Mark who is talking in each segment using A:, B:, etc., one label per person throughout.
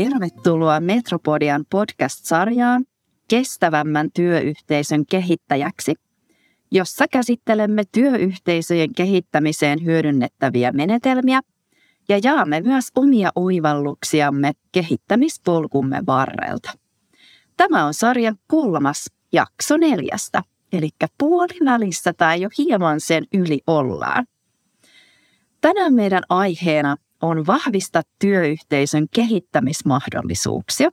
A: Tervetuloa Metropodian podcast-sarjaan kestävämmän työyhteisön kehittäjäksi, jossa käsittelemme työyhteisöjen kehittämiseen hyödynnettäviä menetelmiä ja jaamme myös omia oivalluksiamme kehittämispolkumme varrelta. Tämä on sarjan kolmas jakso neljästä, eli puolivälissä tai jo hieman sen yli ollaan. Tänään meidän aiheena on vahvista työyhteisön kehittämismahdollisuuksia.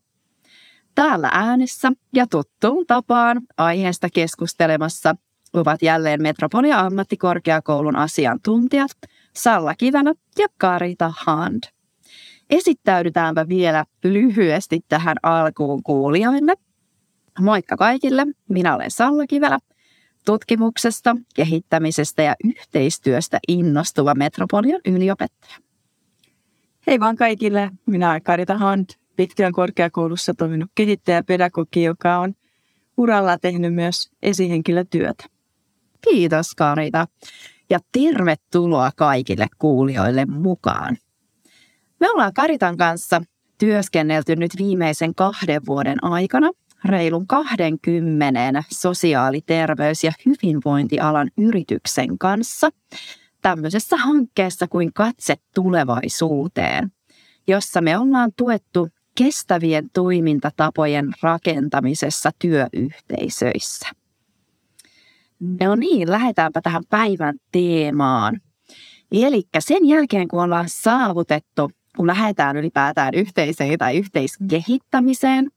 A: Täällä äänessä ja tuttuun tapaan aiheesta keskustelemassa ovat jälleen Metropolia ammattikorkeakoulun asiantuntijat Salla Kivänä ja Karita Hand. Esittäydytäänpä vielä lyhyesti tähän alkuun kuulijoille. Moikka kaikille, minä olen Salla Kivelä, tutkimuksesta, kehittämisestä ja yhteistyöstä innostuva Metropolian yliopettaja.
B: Hei vaan kaikille, minä olen Karita Hand, pitkään korkeakoulussa toiminut kehittäjäpedagogi, joka on uralla tehnyt myös esihenkilötyötä.
A: Kiitos Karita ja tervetuloa kaikille kuulijoille mukaan. Me ollaan Karitan kanssa työskennelty nyt viimeisen kahden vuoden aikana reilun 20 sosiaali-, terveys- ja hyvinvointialan yrityksen kanssa tämmöisessä hankkeessa kuin Katse tulevaisuuteen, jossa me ollaan tuettu kestävien toimintatapojen rakentamisessa työyhteisöissä. No niin, lähdetäänpä tähän päivän teemaan. Eli sen jälkeen, kun ollaan saavutettu, kun lähdetään ylipäätään yhteiseen tai yhteiskehittämiseen,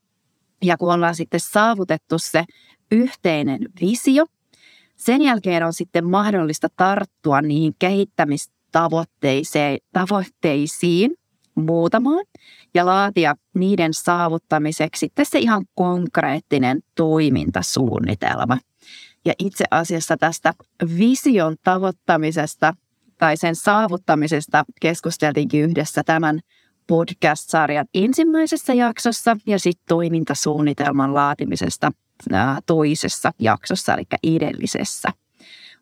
A: ja kun ollaan sitten saavutettu se yhteinen visio, sen jälkeen on sitten mahdollista tarttua niihin kehittämistavoitteisiin muutamaan ja laatia niiden saavuttamiseksi se ihan konkreettinen toimintasuunnitelma. Ja itse asiassa tästä vision tavoittamisesta tai sen saavuttamisesta keskusteltiinkin yhdessä tämän podcast-sarjan ensimmäisessä jaksossa ja sitten toimintasuunnitelman laatimisesta toisessa jaksossa, eli edellisessä.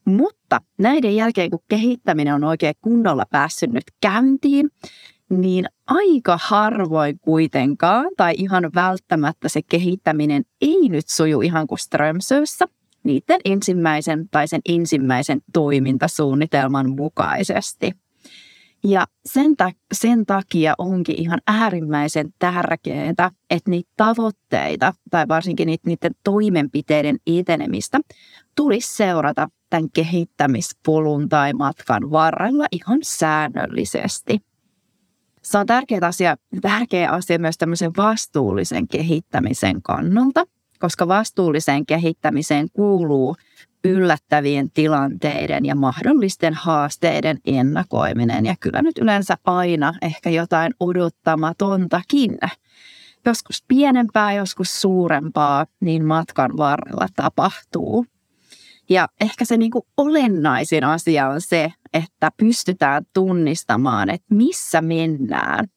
A: Mutta näiden jälkeen, kun kehittäminen on oikein kunnolla päässyt nyt käyntiin, niin aika harvoin kuitenkaan, tai ihan välttämättä se kehittäminen ei nyt suju ihan kuin Strömsössä, niiden ensimmäisen tai sen ensimmäisen toimintasuunnitelman mukaisesti. Ja sen, ta- sen takia onkin ihan äärimmäisen tärkeää, että niitä tavoitteita tai varsinkin niitä, niiden toimenpiteiden etenemistä tulisi seurata tämän kehittämispolun tai matkan varrella ihan säännöllisesti. Se on tärkeä asia, tärkeä asia myös tämmöisen vastuullisen kehittämisen kannalta, koska vastuulliseen kehittämiseen kuuluu yllättävien tilanteiden ja mahdollisten haasteiden ennakoiminen. Ja kyllä nyt yleensä aina ehkä jotain odottamatontakin. Joskus pienempää, joskus suurempaa, niin matkan varrella tapahtuu. Ja ehkä se niin kuin olennaisin asia on se, että pystytään tunnistamaan, että missä mennään.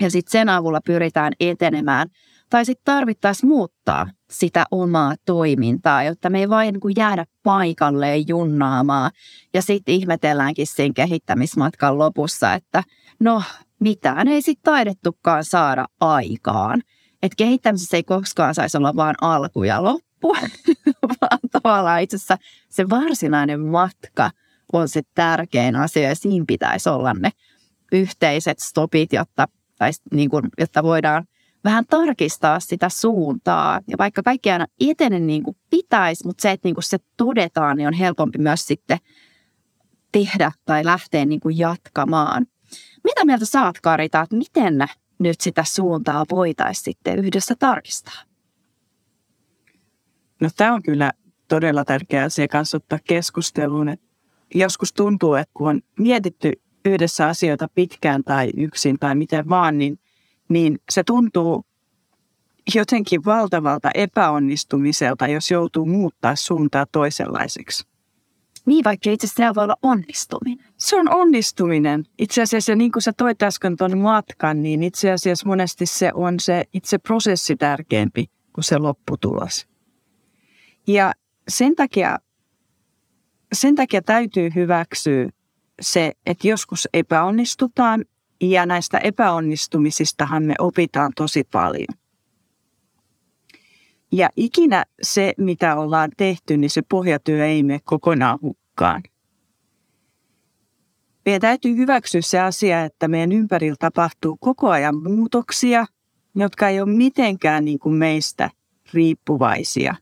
A: Ja sitten sen avulla pyritään etenemään – tai sitten tarvittaisiin muuttaa sitä omaa toimintaa, jotta me ei vain niin jäädä paikalleen junnaamaan. Ja sitten ihmetelläänkin siinä kehittämismatkan lopussa, että no mitään ei sitten taidettukaan saada aikaan. Että kehittämisessä ei koskaan saisi olla vain alku ja loppu, vaan tavallaan itse asiassa se varsinainen matka on se tärkein asia ja siinä pitäisi olla ne yhteiset stopit, jotta, tai niin kuin, jotta voidaan vähän tarkistaa sitä suuntaa. Ja vaikka kaikki aina etene niin kuin pitäisi, mutta se, että niin kuin se todetaan, niin on helpompi myös sitten tehdä tai lähteä niin kuin jatkamaan. Mitä mieltä saat, Karita, että miten nyt sitä suuntaa voitaisiin sitten yhdessä tarkistaa?
B: No tämä on kyllä todella tärkeä asia kanssa ottaa keskusteluun. Että joskus tuntuu, että kun on mietitty yhdessä asioita pitkään tai yksin tai miten vaan, niin niin se tuntuu jotenkin valtavalta epäonnistumiselta, jos joutuu muuttaa suuntaa toisenlaiseksi.
A: Niin, vaikka itse asiassa voi olla onnistuminen.
B: Se on onnistuminen. Itse asiassa, niin kuin sä toit äsken tuon matkan, niin itse asiassa monesti se on se itse prosessi tärkeämpi kuin se lopputulos. Ja sen takia, sen takia täytyy hyväksyä se, että joskus epäonnistutaan Ja näistä epäonnistumisistahan me opitaan tosi paljon. Ja ikinä se, mitä ollaan tehty, niin se pohjatyö ei mene kokonaan hukkaan. Meidän täytyy hyväksyä se asia, että meidän ympärillä tapahtuu koko ajan muutoksia, jotka ei ole mitenkään niin kuin meistä riippuvaisia.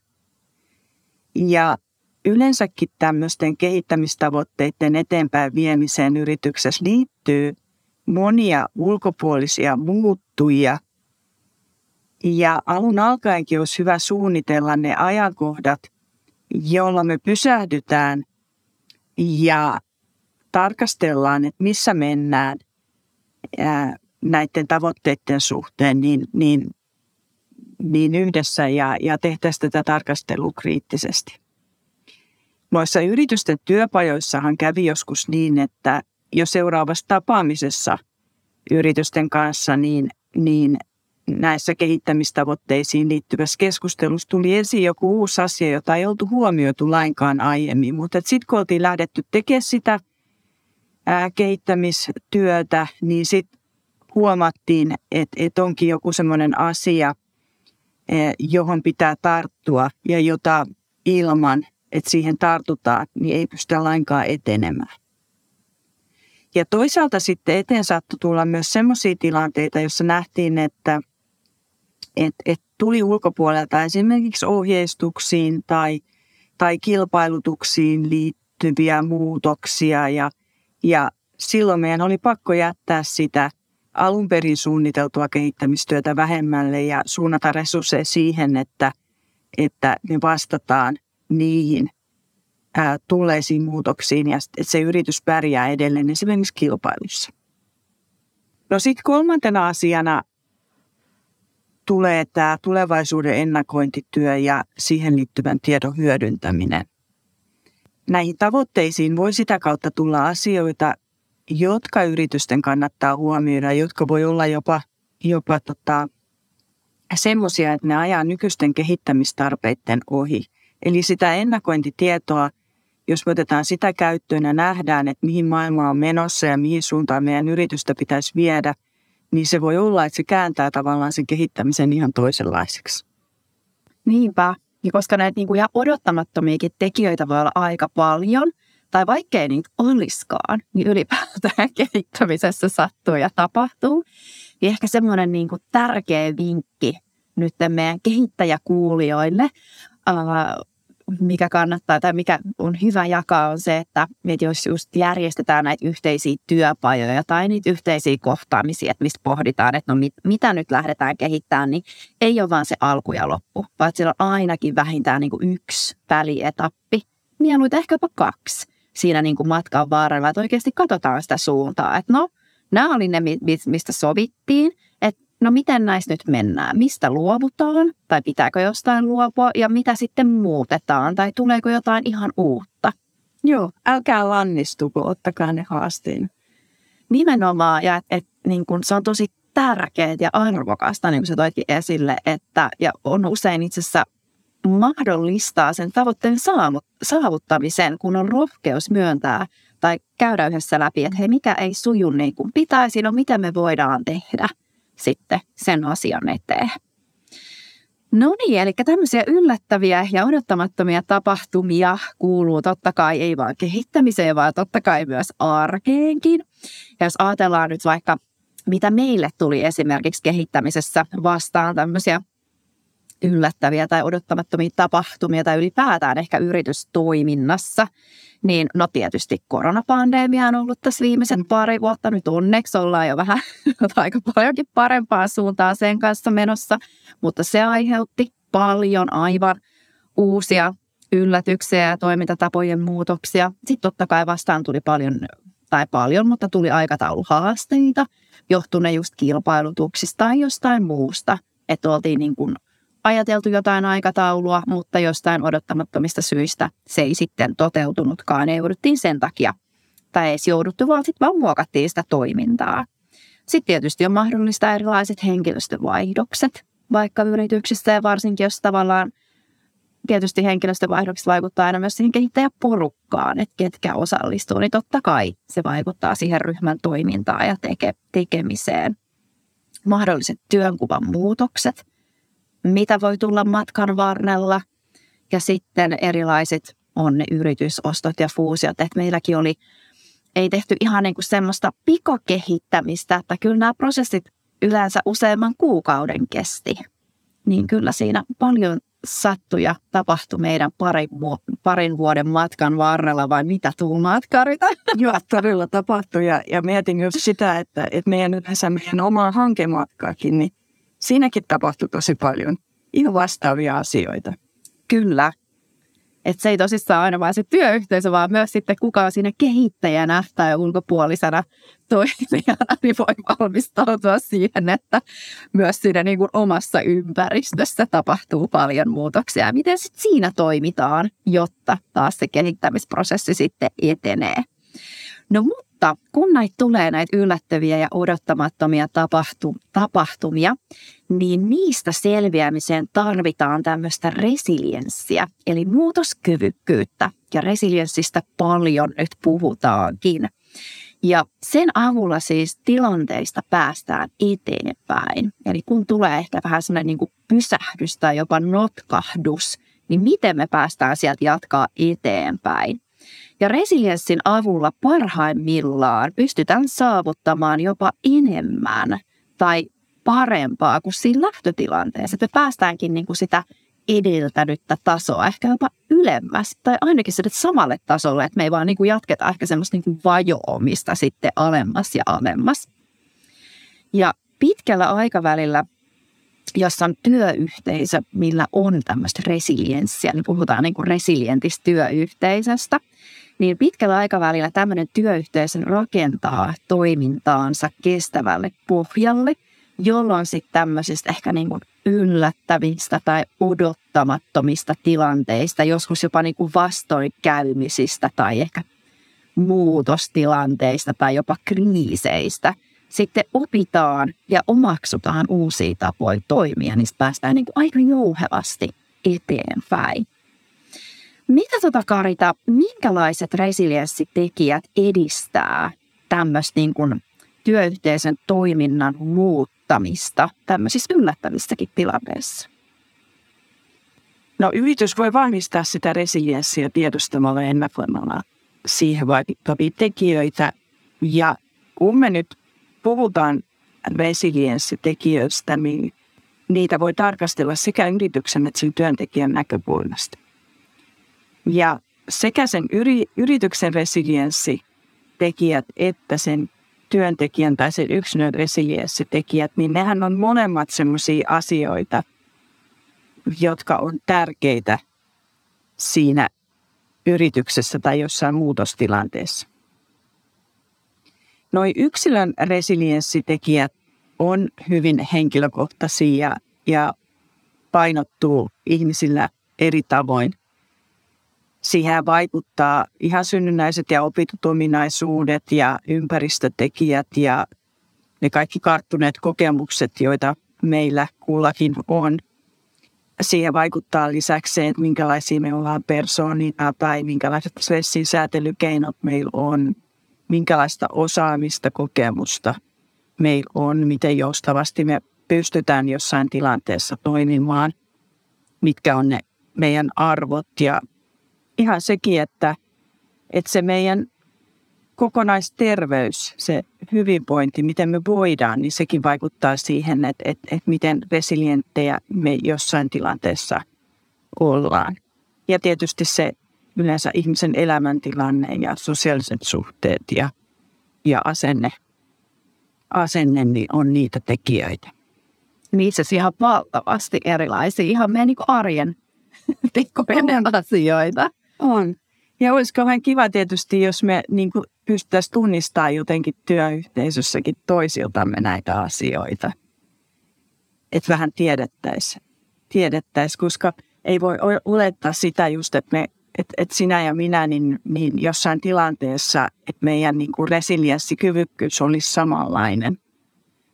B: Ja yleensäkin tämmöisten kehittämistavoitteiden eteenpäin viemiseen yrityksessä liittyy monia ulkopuolisia muuttujia. Ja alun alkaenkin olisi hyvä suunnitella ne ajankohdat, jolla me pysähdytään ja tarkastellaan, että missä mennään näiden tavoitteiden suhteen, niin, niin, niin yhdessä ja, ja tehtäisiin tätä tarkastelua kriittisesti. Noissa yritysten työpajoissahan kävi joskus niin, että jo seuraavassa tapaamisessa yritysten kanssa, niin, niin näissä kehittämistavoitteisiin liittyvässä keskustelussa tuli esiin joku uusi asia, jota ei oltu huomioitu lainkaan aiemmin. Mutta sitten kun oltiin lähdetty tekemään sitä ää, kehittämistyötä, niin sitten huomattiin, että, että onkin joku semmoinen asia, johon pitää tarttua ja jota ilman, että siihen tartutaan, niin ei pystytä lainkaan etenemään. Ja toisaalta sitten eteen saattoi tulla myös sellaisia tilanteita, joissa nähtiin, että et, et tuli ulkopuolelta esimerkiksi ohjeistuksiin tai, tai kilpailutuksiin liittyviä muutoksia. Ja, ja silloin meidän oli pakko jättää sitä alun perin suunniteltua kehittämistyötä vähemmälle ja suunnata resursseja siihen, että, että me vastataan niihin tulleisiin muutoksiin ja että se yritys pärjää edelleen esimerkiksi kilpailussa. No sitten kolmantena asiana tulee tämä tulevaisuuden ennakointityö ja siihen liittyvän tiedon hyödyntäminen. Näihin tavoitteisiin voi sitä kautta tulla asioita, jotka yritysten kannattaa huomioida, jotka voi olla jopa, jopa tota, semmoisia, että ne ajaa nykyisten kehittämistarpeiden ohi. Eli sitä ennakointitietoa, jos me otetaan sitä käyttöön ja nähdään, että mihin maailma on menossa ja mihin suuntaan meidän yritystä pitäisi viedä, niin se voi olla, että se kääntää tavallaan sen kehittämisen ihan toisenlaiseksi.
A: Niinpä. Ja koska näitä niin kuin ihan odottamattomiakin tekijöitä voi olla aika paljon – tai vaikkei niitä olisikaan, niin ylipäätään kehittämisessä sattuu ja tapahtuu. Niin ehkä semmoinen niin kuin tärkeä vinkki nyt meidän kehittäjäkuulijoille, mikä kannattaa tai mikä on hyvä jakaa, on se, että, jos just järjestetään näitä yhteisiä työpajoja tai niitä yhteisiä kohtaamisia, että mistä pohditaan, että no mit, mitä nyt lähdetään kehittämään, niin ei ole vaan se alku ja loppu, vaan siellä on ainakin vähintään niin kuin yksi välietappi, mieluiten ehkä jopa kaksi siinä niin kuin matkan varrella, että oikeasti katsotaan sitä suuntaa, että no, nämä oli ne, mistä sovittiin, että no miten näistä nyt mennään, mistä luovutaan? Tai pitääkö jostain luopua? Ja mitä sitten muutetaan? Tai tuleeko jotain ihan uutta.
B: Joo, älkää lannistuko, ottakaa ne haasteen.
A: Nimenomaan, ja et, et, niin kun, se on tosi tärkeää ja arvokasta, niin kuin sä toitkin esille, että, ja on usein itse asiassa mahdollistaa sen tavoitteen saavuttamisen, kun on rohkeus myöntää tai käydä yhdessä läpi, että hei, mikä ei suju niin kuin pitäisi, no mitä me voidaan tehdä sitten sen asian eteen. No niin, eli tämmöisiä yllättäviä ja odottamattomia tapahtumia kuuluu totta kai ei vain kehittämiseen, vaan totta kai myös arkeenkin. Ja jos ajatellaan nyt vaikka, mitä meille tuli esimerkiksi kehittämisessä vastaan tämmöisiä yllättäviä tai odottamattomia tapahtumia tai ylipäätään ehkä yritystoiminnassa, niin no tietysti koronapandemia on ollut tässä viimeisen pari vuotta. Nyt onneksi ollaan jo vähän aika paljonkin parempaa suuntaan sen kanssa menossa, mutta se aiheutti paljon aivan uusia yllätyksiä ja toimintatapojen muutoksia. Sitten totta kai vastaan tuli paljon, tai paljon, mutta tuli aikatauluhaasteita, johtuneen just kilpailutuksista tai jostain muusta, että oltiin niin kuin ajateltu jotain aikataulua, mutta jostain odottamattomista syistä se ei sitten toteutunutkaan. Ne jouduttiin sen takia, tai ei jouduttu, vaan sitten vaan muokattiin sitä toimintaa. Sitten tietysti on mahdollista erilaiset henkilöstövaihdokset, vaikka yrityksissä ja varsinkin jos tavallaan tietysti henkilöstövaihdoksessa vaikuttaa aina myös siihen kehittäjäporukkaan, että ketkä osallistuu, niin totta kai se vaikuttaa siihen ryhmän toimintaan ja teke, tekemiseen. Mahdolliset työnkuvan muutokset, mitä voi tulla matkan varrella ja sitten erilaiset on ne yritysostot ja fuusiot. Että meilläkin oli, ei tehty ihan niin kuin semmoista pikakehittämistä, että kyllä nämä prosessit yleensä useamman kuukauden kesti. Niin kyllä siinä paljon sattuja tapahtui meidän parin, parin vuoden matkan varrella vai mitä tuumaat Karita?
B: Joo, todella tapahtui ja, ja mietin myös sitä, että, että meidän yleensä meidän omaa hankematkaakin, niin siinäkin tapahtui tosi paljon ihan vastaavia asioita.
A: Kyllä, että se ei tosissaan aina vain se työyhteisö, vaan myös sitten kuka on siinä kehittäjänä tai ulkopuolisena toimijana, niin voi valmistautua siihen, että myös siinä niin kuin omassa ympäristössä tapahtuu paljon muutoksia. Miten sitten siinä toimitaan, jotta taas se kehittämisprosessi sitten etenee. No mutta kun näitä tulee näitä yllättäviä ja odottamattomia tapahtu, tapahtumia, niin niistä selviämiseen tarvitaan tämmöistä resilienssiä, eli muutoskyvykkyyttä. Ja resilienssistä paljon nyt puhutaankin. Ja sen avulla siis tilanteista päästään eteenpäin. Eli kun tulee ehkä vähän sellainen niin kuin pysähdys tai jopa notkahdus, niin miten me päästään sieltä jatkaa eteenpäin. Ja resilienssin avulla parhaimmillaan pystytään saavuttamaan jopa enemmän tai parempaa kuin siinä lähtötilanteessa. Että me päästäänkin niin kuin sitä edeltänyttä tasoa, ehkä jopa ylemmäs tai ainakin sille samalle tasolle, että me ei vaan niin kuin jatketa ehkä semmoista niin kuin vajoamista sitten alemmas ja alemmas. Ja pitkällä aikavälillä, jossa on työyhteisö, millä on tämmöistä resilienssiä, niin puhutaan niin kuin resilientistä työyhteisöstä, niin pitkällä aikavälillä tämmöinen työyhteisö rakentaa toimintaansa kestävälle pohjalle, jolloin sitten tämmöisistä ehkä niin kuin yllättävistä tai odottamattomista tilanteista, joskus jopa niin kuin vastoinkäymisistä tai ehkä muutostilanteista tai jopa kriiseistä, sitten opitaan ja omaksutaan uusia tapoja toimia, niin päästään niin kuin aika jouhevasti eteenpäin. Mitä tota Karita, minkälaiset resilienssitekijät edistää tämmöistä niin kuin työyhteisön toiminnan muuttamista tämmöisissä yllättävissäkin tilanteissa?
B: No yritys voi vahvistaa sitä resilienssiä tiedostamalla ennakoimalla siihen vaikuttavia tekijöitä. Ja kun me nyt puhutaan resilienssitekijöistä, niin niitä voi tarkastella sekä yrityksen että sen työntekijän näkökulmasta. Ja sekä sen yri, yrityksen resilienssitekijät että sen työntekijän tai sen yksilön resilienssitekijät, niin nehän on molemmat sellaisia asioita, jotka on tärkeitä siinä yrityksessä tai jossain muutostilanteessa. Noin yksilön resilienssitekijät on hyvin henkilökohtaisia ja painottuu ihmisillä eri tavoin. Siihen vaikuttaa ihan synnynnäiset ja opitut ominaisuudet ja ympäristötekijät ja ne kaikki karttuneet kokemukset, joita meillä kullakin on. Siihen vaikuttaa lisäksi se, että minkälaisia me ollaan persoonina tai minkälaiset stressin säätelykeinot meillä on, minkälaista osaamista, kokemusta meillä on, miten joustavasti me pystytään jossain tilanteessa toimimaan, mitkä on ne meidän arvot ja ihan sekin, että, että se meidän kokonaisterveys, se hyvinvointi, miten me voidaan, niin sekin vaikuttaa siihen, että, että, että miten resilienttejä me jossain tilanteessa ollaan. Ja tietysti se yleensä ihmisen elämäntilanne ja sosiaaliset suhteet ja, ja asenne, asenne niin on niitä tekijöitä.
A: Niissä ihan valtavasti erilaisia, ihan meidän niin arjen pikkuinen asioita.
B: On. Ja olisi kauhean kiva tietysti, jos me niin pystyttäisiin tunnistamaan jotenkin työyhteisössäkin toisiltamme näitä asioita. Että vähän tiedettäisiin, tiedettäisi, koska ei voi olettaa sitä just, että, me, että, että sinä ja minä niin, niin jossain tilanteessa, että meidän niin kuin resilienssikyvykkyys olisi samanlainen.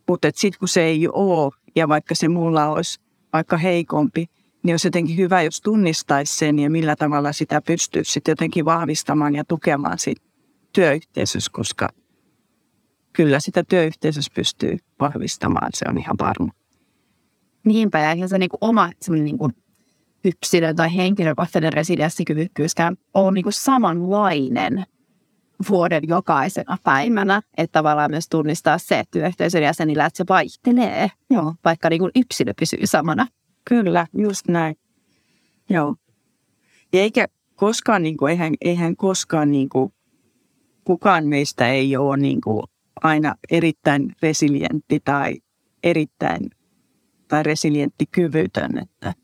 B: Mutta sitten kun se ei ole, ja vaikka se mulla olisi vaikka heikompi, niin olisi jotenkin hyvä, jos tunnistaisi sen ja millä tavalla sitä pystyy sitten jotenkin vahvistamaan ja tukemaan siitä työyhteisössä, koska kyllä sitä työyhteisössä pystyy vahvistamaan, se on ihan varma.
A: Niinpä, ja ihan se niin kuin oma niin kuin yksilön tai henkilökohtainen resilienssikyvykkyyskään on niin kuin samanlainen vuoden jokaisena päivänä, että tavallaan myös tunnistaa se, työyhteisön jäsenillä, että se vaihtelee, Joo. vaikka niin kuin yksilö pysyy samana.
B: Kyllä, just näin. Joo. Ja eikä koskaan, niin kuin, eihän, eihän koskaan niin kuin, kukaan meistä ei ole niin kuin, aina erittäin resilientti tai erittäin tai resilienttikyvytön, että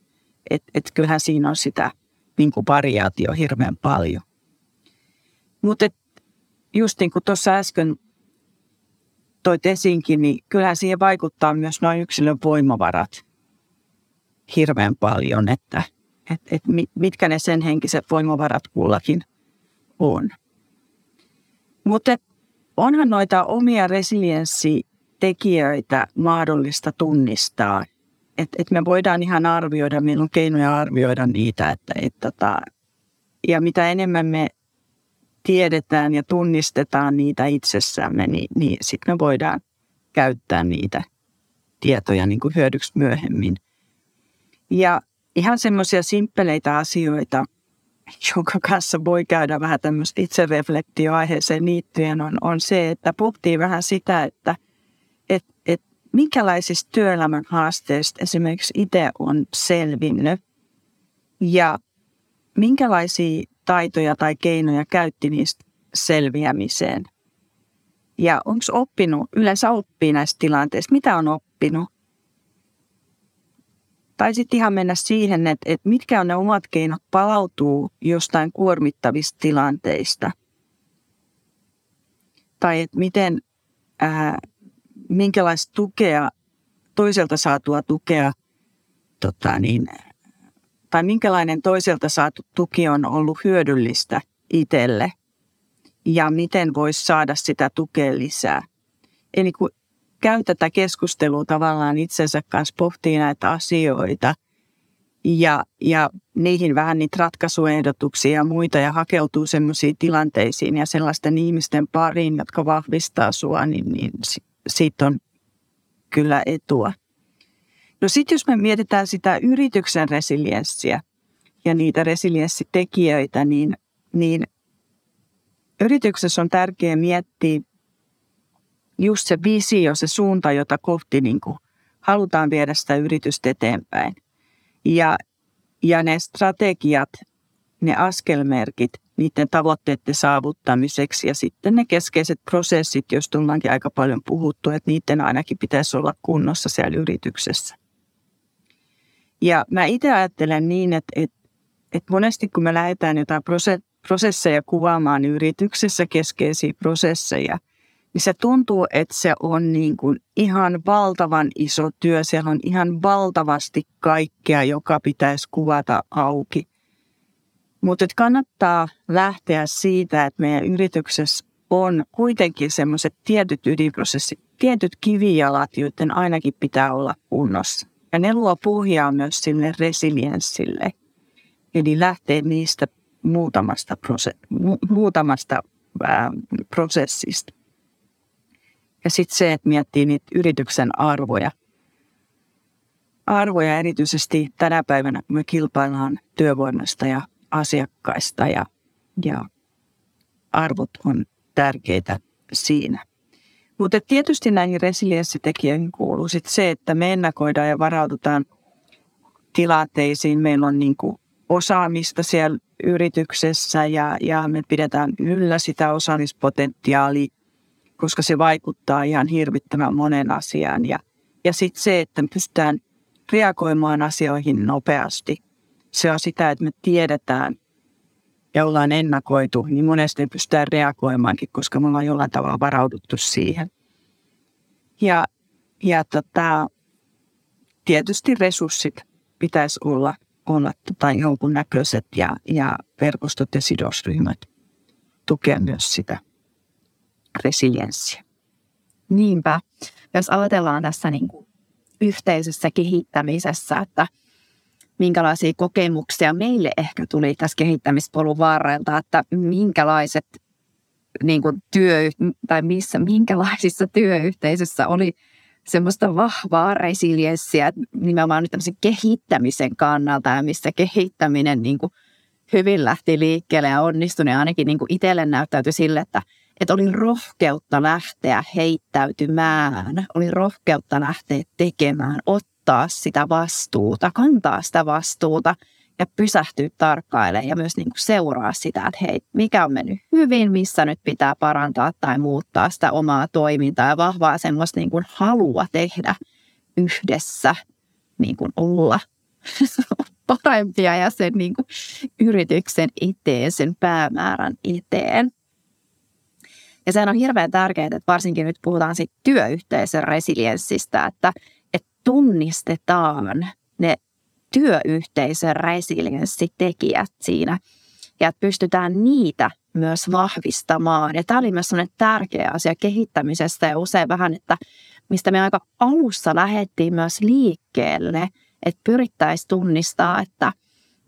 B: et, et kyllähän siinä on sitä niin kuin variaatio hirveän paljon. Mutta just niin kuin tuossa äsken toit esiinkin, niin kyllähän siihen vaikuttaa myös noin yksilön voimavarat hirveän paljon, että et, et mitkä ne sen henkiset voimavarat kullakin on. Mutta onhan noita omia resilienssitekijöitä mahdollista tunnistaa. Että et me voidaan ihan arvioida, meillä on keinoja arvioida niitä, että et tota, ja mitä enemmän me tiedetään ja tunnistetaan niitä itsessämme, niin, niin sitten me voidaan käyttää niitä tietoja niin kuin hyödyksi myöhemmin. Ja ihan semmoisia simppeleitä asioita, jonka kanssa voi käydä vähän tämmöistä itsereflektioaiheeseen liittyen, on, on se, että pohtii vähän sitä, että et, et minkälaisista työelämän haasteista esimerkiksi itse on selvinnyt ja minkälaisia taitoja tai keinoja käytti niistä selviämiseen. Ja onko oppinut, yleensä oppii näistä tilanteista, mitä on oppinut. Tai sitten ihan mennä siihen, että, että mitkä on ne omat keinot palautuu jostain kuormittavista tilanteista. Tai että miten, ää, minkälaista tukea, toiselta saatua tukea tota niin, tai minkälainen toiselta saatu tuki on ollut hyödyllistä itselle ja miten voisi saada sitä tukea lisää. Eli kun käy tätä keskustelua tavallaan itsensä kanssa, pohtii näitä asioita ja, ja niihin vähän niitä ratkaisuehdotuksia ja muita ja hakeutuu sellaisiin tilanteisiin ja sellaisten ihmisten pariin, jotka vahvistaa sua, niin, niin siitä on kyllä etua. No sitten jos me mietitään sitä yrityksen resilienssiä ja niitä resilienssitekijöitä, niin, niin yrityksessä on tärkeää miettiä just se visio, se suunta, jota kohti niin kuin halutaan viedä sitä yritystä eteenpäin. Ja, ja ne strategiat, ne askelmerkit niiden tavoitteiden saavuttamiseksi ja sitten ne keskeiset prosessit, joista ollaankin aika paljon puhuttu, että niiden ainakin pitäisi olla kunnossa siellä yrityksessä. Ja mä itse ajattelen niin, että, että, että monesti kun me lähdetään jotain prosesseja kuvaamaan yrityksessä, keskeisiä prosesseja, niin se tuntuu, että se on niin kuin ihan valtavan iso työ. Siellä on ihan valtavasti kaikkea, joka pitäisi kuvata auki. Mutta kannattaa lähteä siitä, että meidän yrityksessä on kuitenkin semmoiset tietyt ydinprosessit, tietyt kivijalat, joiden ainakin pitää olla kunnossa. Ja ne luo pohjaa myös sille resilienssille. Eli lähtee niistä muutamasta, prose- mu- muutamasta ää, prosessista. Ja sitten se, että miettii niitä yrityksen arvoja. Arvoja erityisesti tänä päivänä, kun me kilpaillaan työvoimasta ja asiakkaista ja, ja arvot on tärkeitä siinä. Mutta tietysti näihin resilienssitekijöihin kuuluu sit se, että me ennakoidaan ja varaudutaan tilanteisiin. Meillä on niin kuin osaamista siellä yrityksessä ja, ja me pidetään yllä sitä osaamispotentiaalia, koska se vaikuttaa ihan hirvittävän monen asiaan. Ja, ja sitten se, että me pystytään reagoimaan asioihin nopeasti. Se on sitä, että me tiedetään ja ollaan ennakoitu, niin monesti pystytään reagoimaankin, koska me ollaan jollain tavalla varauduttu siihen. Ja, ja tota, tietysti resurssit pitäisi olla, olla tota jonkunnäköiset ja, ja verkostot ja sidosryhmät tukea myös sitä resilienssiä.
A: Niinpä. Jos ajatellaan tässä niin kuin yhteisössä kehittämisessä, että minkälaisia kokemuksia meille ehkä tuli tässä kehittämispolun varrelta, että minkälaiset niin kuin työ, tai missä, minkälaisissa työyhteisöissä oli semmoista vahvaa resilienssiä nimenomaan nyt tämmöisen kehittämisen kannalta ja missä kehittäminen niin kuin hyvin lähti liikkeelle ja onnistui, niin ainakin niin kuin itselle näyttäytyi sille, että, että oli rohkeutta lähteä heittäytymään, oli rohkeutta lähteä tekemään, ottaa sitä vastuuta, kantaa sitä vastuuta – ja pysähtyä tarkkailemaan ja myös niin kuin seuraa sitä, että hei, mikä on mennyt hyvin, missä nyt pitää parantaa tai muuttaa sitä omaa toimintaa ja vahvaa semmoista niin kuin halua tehdä yhdessä, niin kuin olla parempia ja sen niin kuin yrityksen eteen, sen päämäärän eteen. Ja sehän on hirveän tärkeää, että varsinkin nyt puhutaan siitä työyhteisön resilienssistä, että, että tunnistetaan ne työyhteisön resilienssitekijät siinä ja että pystytään niitä myös vahvistamaan. Ja tämä oli myös sellainen tärkeä asia kehittämisestä ja usein vähän, että mistä me aika alussa lähdettiin myös liikkeelle, että pyrittäisiin tunnistaa, että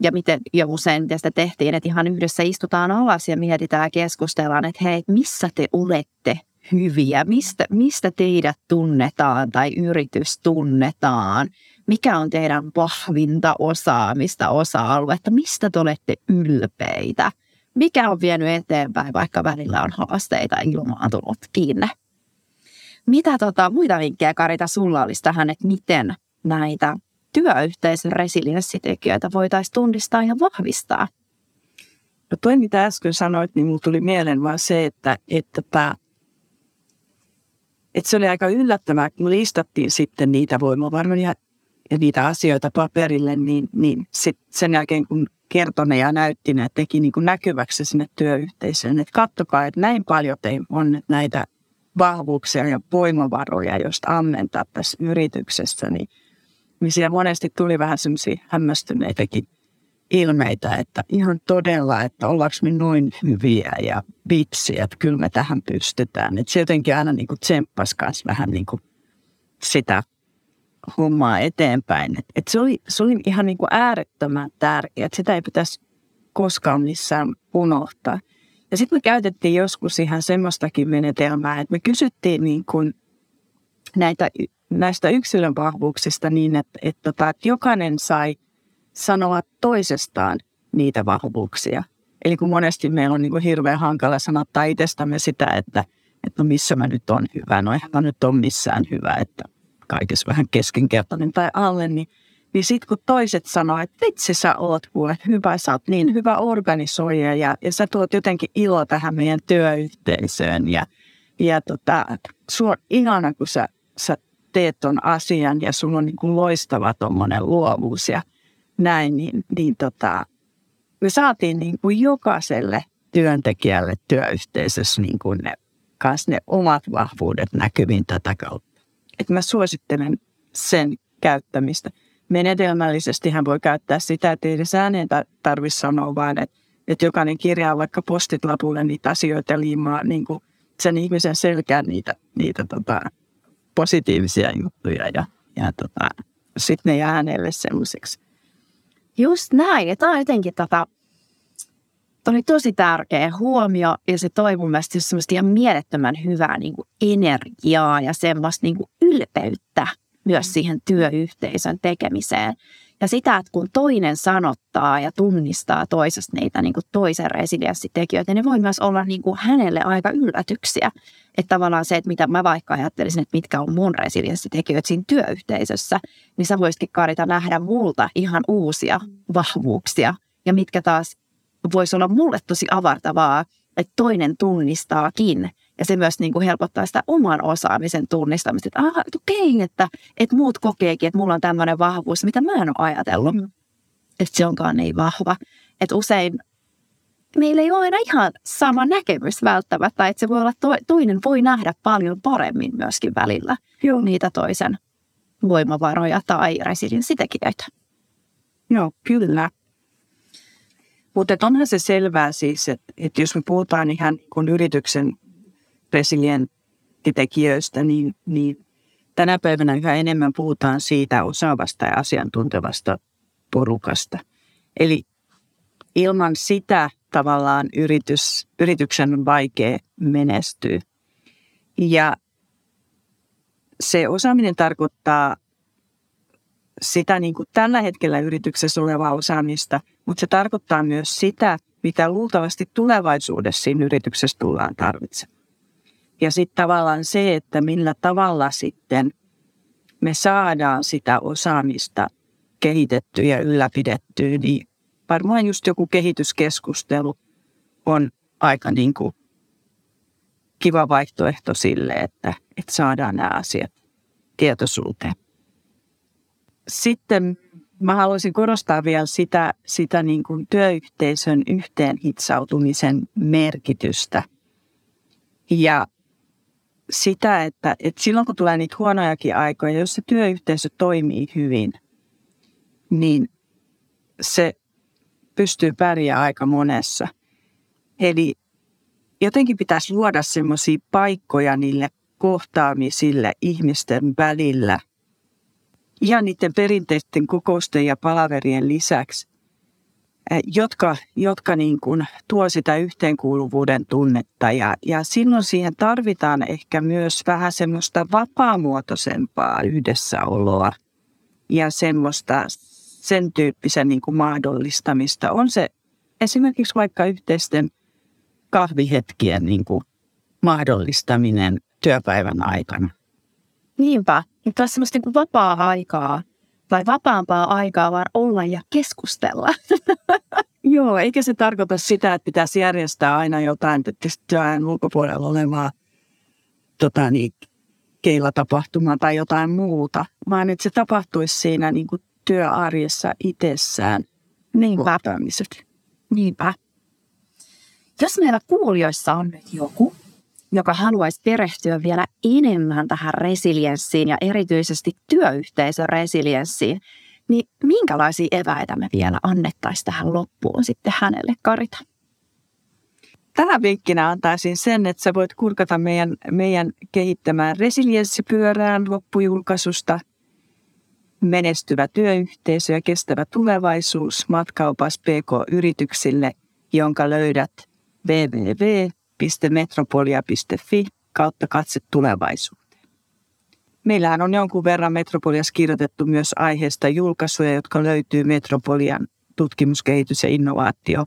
A: ja miten jo usein tästä tehtiin, että ihan yhdessä istutaan alas ja mietitään ja keskustellaan, että hei, missä te olette hyviä, mistä, mistä teidät tunnetaan tai yritys tunnetaan – mikä on teidän vahvinta osaamista, osa-aluetta, mistä te olette ylpeitä, mikä on vienyt eteenpäin, vaikka välillä on haasteita ilmaantunutkin. Mitä tota, muita vinkkejä, Karita, sulla olisi tähän, että miten näitä työyhteisön resilienssitekijöitä voitaisiin tunnistaa ja vahvistaa?
B: No toi, mitä äsken sanoit, niin mulla tuli mieleen vaan se, että, että, että, että se oli aika yllättävää, kun listattiin sitten niitä voimavaroja ja niitä asioita paperille, niin, niin sit sen jälkeen kun kertoi ja näytti ne, teki niin kuin näkyväksi sinne työyhteisöön, että kattokaa, että näin paljon teillä on näitä vahvuuksia ja voimavaroja, joista ammentaa tässä yrityksessä, niin, siellä monesti tuli vähän semmoisia hämmästyneitäkin ilmeitä, että ihan todella, että ollaanko me noin hyviä ja vitsi, että kyllä me tähän pystytään. Että se jotenkin aina niin kuin tsemppasi vähän niin kuin sitä hommaa eteenpäin. Et, et se, oli, se oli ihan niin kuin äärettömän tärkeää, että sitä ei pitäisi koskaan missään unohtaa. Ja sitten me käytettiin joskus ihan semmoistakin menetelmää, että me kysyttiin niin kuin näitä, näistä yksilön vahvuuksista niin, että, että, tota, että jokainen sai sanoa toisestaan niitä vahvuuksia. Eli kun monesti meillä on niin kuin hirveän hankala sanottaa itsestämme sitä, että, että no missä mä nyt on hyvä. No eihän mä nyt ole missään hyvä, että kaikessa vähän keskinkertainen tai alle, niin, niin sitten kun toiset sanoo, että vitsi sä oot kuule hyvä, sä oot niin hyvä organisoija ja, ja sä tuot jotenkin ilo tähän meidän työyhteisöön ja, ja tota, on ihana, kun sä, sä teet ton asian ja sulla on niin kuin loistava tuommoinen luovuus ja näin, niin, niin tota, me saatiin niin kuin jokaiselle työntekijälle työyhteisössä niin kuin ne, kanssa ne omat vahvuudet näkyviin tätä kautta että mä suosittelen sen käyttämistä. Menetelmällisesti hän voi käyttää sitä, että ei edes ääneen tarvitse sanoa, vaan että, että jokainen kirjaa vaikka postit lapulle niitä asioita liimaa niin kuin sen ihmisen selkään niitä, niitä tota, positiivisia juttuja ja, ja tota, sitten ne jää äänelle semmoiseksi.
A: Just näin. Ja tämä on jotenkin tota, oli tosi tärkeä huomio ja se toi mun mielestä semmoista ihan mielettömän hyvää niin kuin energiaa ja semmoista niin kuin ylpeyttä myös siihen työyhteisön tekemiseen. Ja sitä, että kun toinen sanottaa ja tunnistaa toisesta niitä niin kuin toisen resilienssitekijöitä, niin ne voi myös olla niin kuin hänelle aika yllätyksiä. Että tavallaan se, että mitä mä vaikka ajattelisin, että mitkä on mun resilienssitekijöitä siinä työyhteisössä, niin sä voisitkin Karita nähdä multa ihan uusia vahvuuksia ja mitkä taas voisi olla mulle tosi avartavaa, että toinen tunnistaakin. Ja se myös niin kuin helpottaa sitä oman osaamisen tunnistamista, että aha, okei, että, että muut kokeekin, että mulla on tämmöinen vahvuus, mitä mä en ole ajatellut. Mm. Että se onkaan niin vahva. Että usein meillä ei ole aina ihan sama näkemys välttämättä, että se voi olla to, toinen voi nähdä paljon paremmin myöskin välillä Joo. niitä toisen voimavaroja tai resilienssitekijöitä.
B: Joo, kyllä. Mutta onhan se selvää siis, että, että jos me puhutaan ihan kun yrityksen resilienttitekijöistä, niin, niin tänä päivänä yhä enemmän puhutaan siitä osaavasta ja asiantuntevasta porukasta. Eli ilman sitä tavallaan yritys, yrityksen on vaikea menestyä. Ja se osaaminen tarkoittaa sitä niin kuin tällä hetkellä yrityksessä olevaa osaamista, mutta se tarkoittaa myös sitä, mitä luultavasti tulevaisuudessa siinä yrityksessä tullaan tarvitsemaan. Ja sitten tavallaan se, että millä tavalla sitten me saadaan sitä osaamista kehitettyä ja ylläpidettyä, niin varmaan just joku kehityskeskustelu on aika niin kuin kiva vaihtoehto sille, että, että saadaan nämä asiat tietoisuuteen. Sitten mä haluaisin korostaa vielä sitä, sitä niin kuin työyhteisön yhteenhitsautumisen merkitystä. Ja sitä, että, että silloin kun tulee niitä huonojakin aikoja, jos se työyhteisö toimii hyvin, niin se pystyy pärjäämään aika monessa. Eli jotenkin pitäisi luoda semmoisia paikkoja niille kohtaamisille ihmisten välillä. Ihan niiden perinteisten kokousten ja palaverien lisäksi, jotka, jotka niin kuin tuo sitä yhteenkuuluvuuden tunnetta. Ja, ja silloin siihen tarvitaan ehkä myös vähän semmoista vapaamuotoisempaa yhdessäoloa ja semmoista sen tyyppisen niin kuin mahdollistamista. On se esimerkiksi vaikka yhteisten kahvihetkien niin kuin mahdollistaminen työpäivän aikana.
A: Niinpä. Nyt on semmoista niin vapaa-aikaa tai vapaampaa aikaa vaan olla ja keskustella.
B: Joo, eikä se tarkoita sitä, että pitäisi järjestää aina jotain työn ulkopuolella olevaa tota niin, keilatapahtumaa tai jotain muuta, vaan että se tapahtuisi siinä niin kuin työarjessa itsessään.
A: Niinpä. Kohtaamiset. Niinpä. Jos meillä kuulijoissa on nyt joku, joka haluaisi perehtyä vielä enemmän tähän resilienssiin ja erityisesti työyhteisön resilienssiin, niin minkälaisia eväitä me vielä annettaisiin tähän loppuun sitten hänelle, Karita?
B: Tähän vinkkinä antaisin sen, että sä voit kurkata meidän, meidän kehittämään resilienssipyörään loppujulkaisusta – menestyvä työyhteisö ja kestävä tulevaisuus matkaupas PK-yrityksille, jonka löydät www.metropolia.fi kautta katse tulevaisuuteen. Meillähän on jonkun verran Metropoliassa kirjoitettu myös aiheesta julkaisuja, jotka löytyy Metropolian tutkimuskehitys- ja innovaatio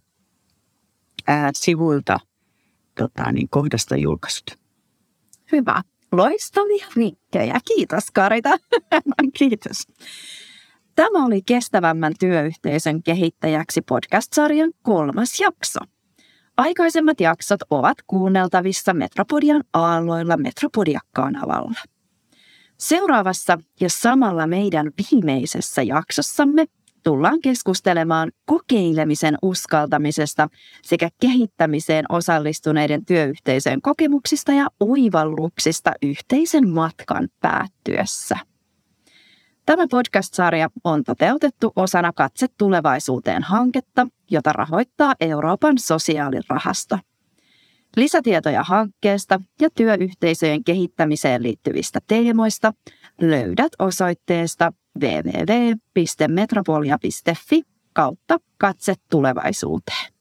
B: sivuilta tota, niin kohdasta julkaisut.
A: Hyvä. Loistavia vinkkejä. Kiitos Karita.
B: Kiitos.
A: Tämä oli Kestävämmän työyhteisön kehittäjäksi podcast-sarjan kolmas jakso. Aikaisemmat jaksot ovat kuunneltavissa Metropodian aalloilla Metropodia-kanavalla. Seuraavassa ja samalla meidän viimeisessä jaksossamme tullaan keskustelemaan kokeilemisen uskaltamisesta sekä kehittämiseen osallistuneiden työyhteisöjen kokemuksista ja oivalluksista yhteisen matkan päättyessä. Tämä podcast-sarja on toteutettu osana Katse tulevaisuuteen hanketta, jota rahoittaa Euroopan sosiaalirahasto. Lisätietoja hankkeesta ja työyhteisöjen kehittämiseen liittyvistä teemoista löydät osoitteesta www.metropolia.fi kautta katse tulevaisuuteen.